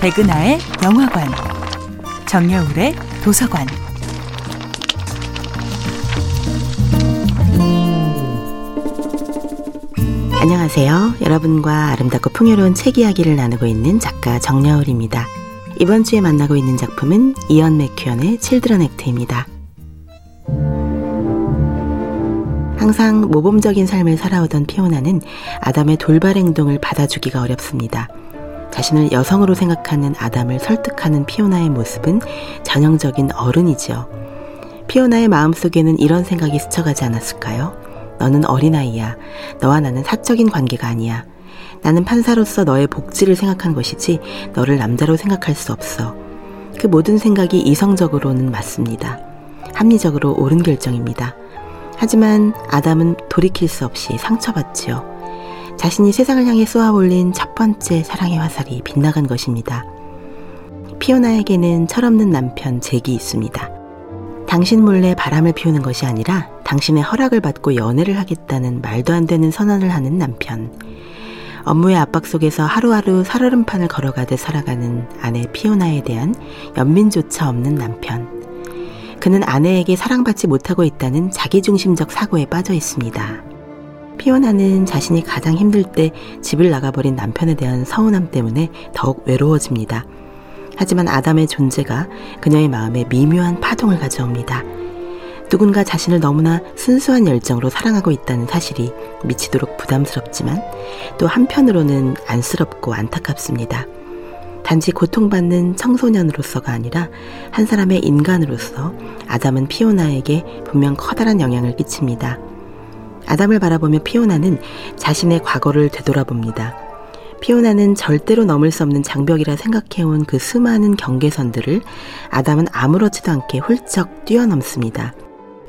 백은하의 영화관, 정여울의 도서관. 안녕하세요. 여러분과 아름답고 풍요로운 책 이야기를 나누고 있는 작가 정여울입니다. 이번 주에 만나고 있는 작품은 이언 맥큐언의 칠드런 액트입니다. 항상 모범적인 삶을 살아오던 피오나는 아담의 돌발 행동을 받아주기가 어렵습니다. 자신을 여성으로 생각하는 아담을 설득하는 피오나의 모습은 전형적인 어른이지요. 피오나의 마음속에는 이런 생각이 스쳐가지 않았을까요? 너는 어린아이야. 너와 나는 사적인 관계가 아니야. 나는 판사로서 너의 복지를 생각한 것이지 너를 남자로 생각할 수 없어. 그 모든 생각이 이성적으로는 맞습니다. 합리적으로 옳은 결정입니다. 하지만 아담은 돌이킬 수 없이 상처받지요. 자신이 세상을 향해 쏘아 올린 첫 번째 사랑의 화살이 빗나간 것입니다. 피오나에게는 철없는 남편 잭이 있습니다. 당신 몰래 바람을 피우는 것이 아니라 당신의 허락을 받고 연애를 하겠다는 말도 안 되는 선언을 하는 남편. 업무의 압박 속에서 하루하루 살얼음판을 걸어가듯 살아가는 아내 피오나에 대한 연민조차 없는 남편. 그는 아내에게 사랑받지 못하고 있다는 자기중심적 사고에 빠져 있습니다. 피오나는 자신이 가장 힘들 때 집을 나가버린 남편에 대한 서운함 때문에 더욱 외로워집니다. 하지만 아담의 존재가 그녀의 마음에 미묘한 파동을 가져옵니다. 누군가 자신을 너무나 순수한 열정으로 사랑하고 있다는 사실이 미치도록 부담스럽지만 또 한편으로는 안쓰럽고 안타깝습니다. 단지 고통받는 청소년으로서가 아니라 한 사람의 인간으로서 아담은 피오나에게 분명 커다란 영향을 끼칩니다. 아담을 바라보며 피오나는 자신의 과거를 되돌아봅니다. 피오나는 절대로 넘을 수 없는 장벽이라 생각해온 그 수많은 경계선들을 아담은 아무렇지도 않게 훌쩍 뛰어넘습니다.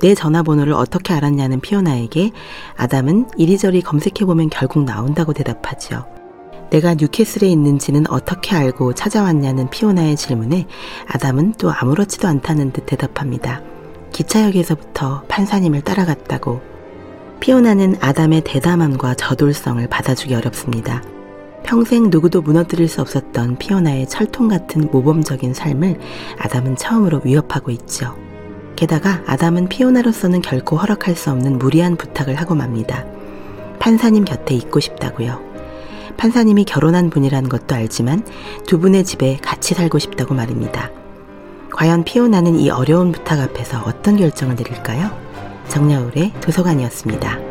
내 전화번호를 어떻게 알았냐는 피오나에게 아담은 이리저리 검색해보면 결국 나온다고 대답하죠. 내가 뉴캐슬에 있는지는 어떻게 알고 찾아왔냐는 피오나의 질문에 아담은 또 아무렇지도 않다는 듯 대답합니다. 기차역에서부터 판사님을 따라갔다고 피오나는 아담의 대담함과 저돌성을 받아주기 어렵습니다. 평생 누구도 무너뜨릴 수 없었던 피오나의 철통 같은 모범적인 삶을 아담은 처음으로 위협하고 있죠. 게다가 아담은 피오나로서는 결코 허락할 수 없는 무리한 부탁을 하고 맙니다. 판사님 곁에 있고 싶다고요. 판사님이 결혼한 분이라는 것도 알지만 두 분의 집에 같이 살고 싶다고 말입니다. 과연 피오나는 이 어려운 부탁 앞에서 어떤 결정을 내릴까요? 정야울의 도서관이었습니다.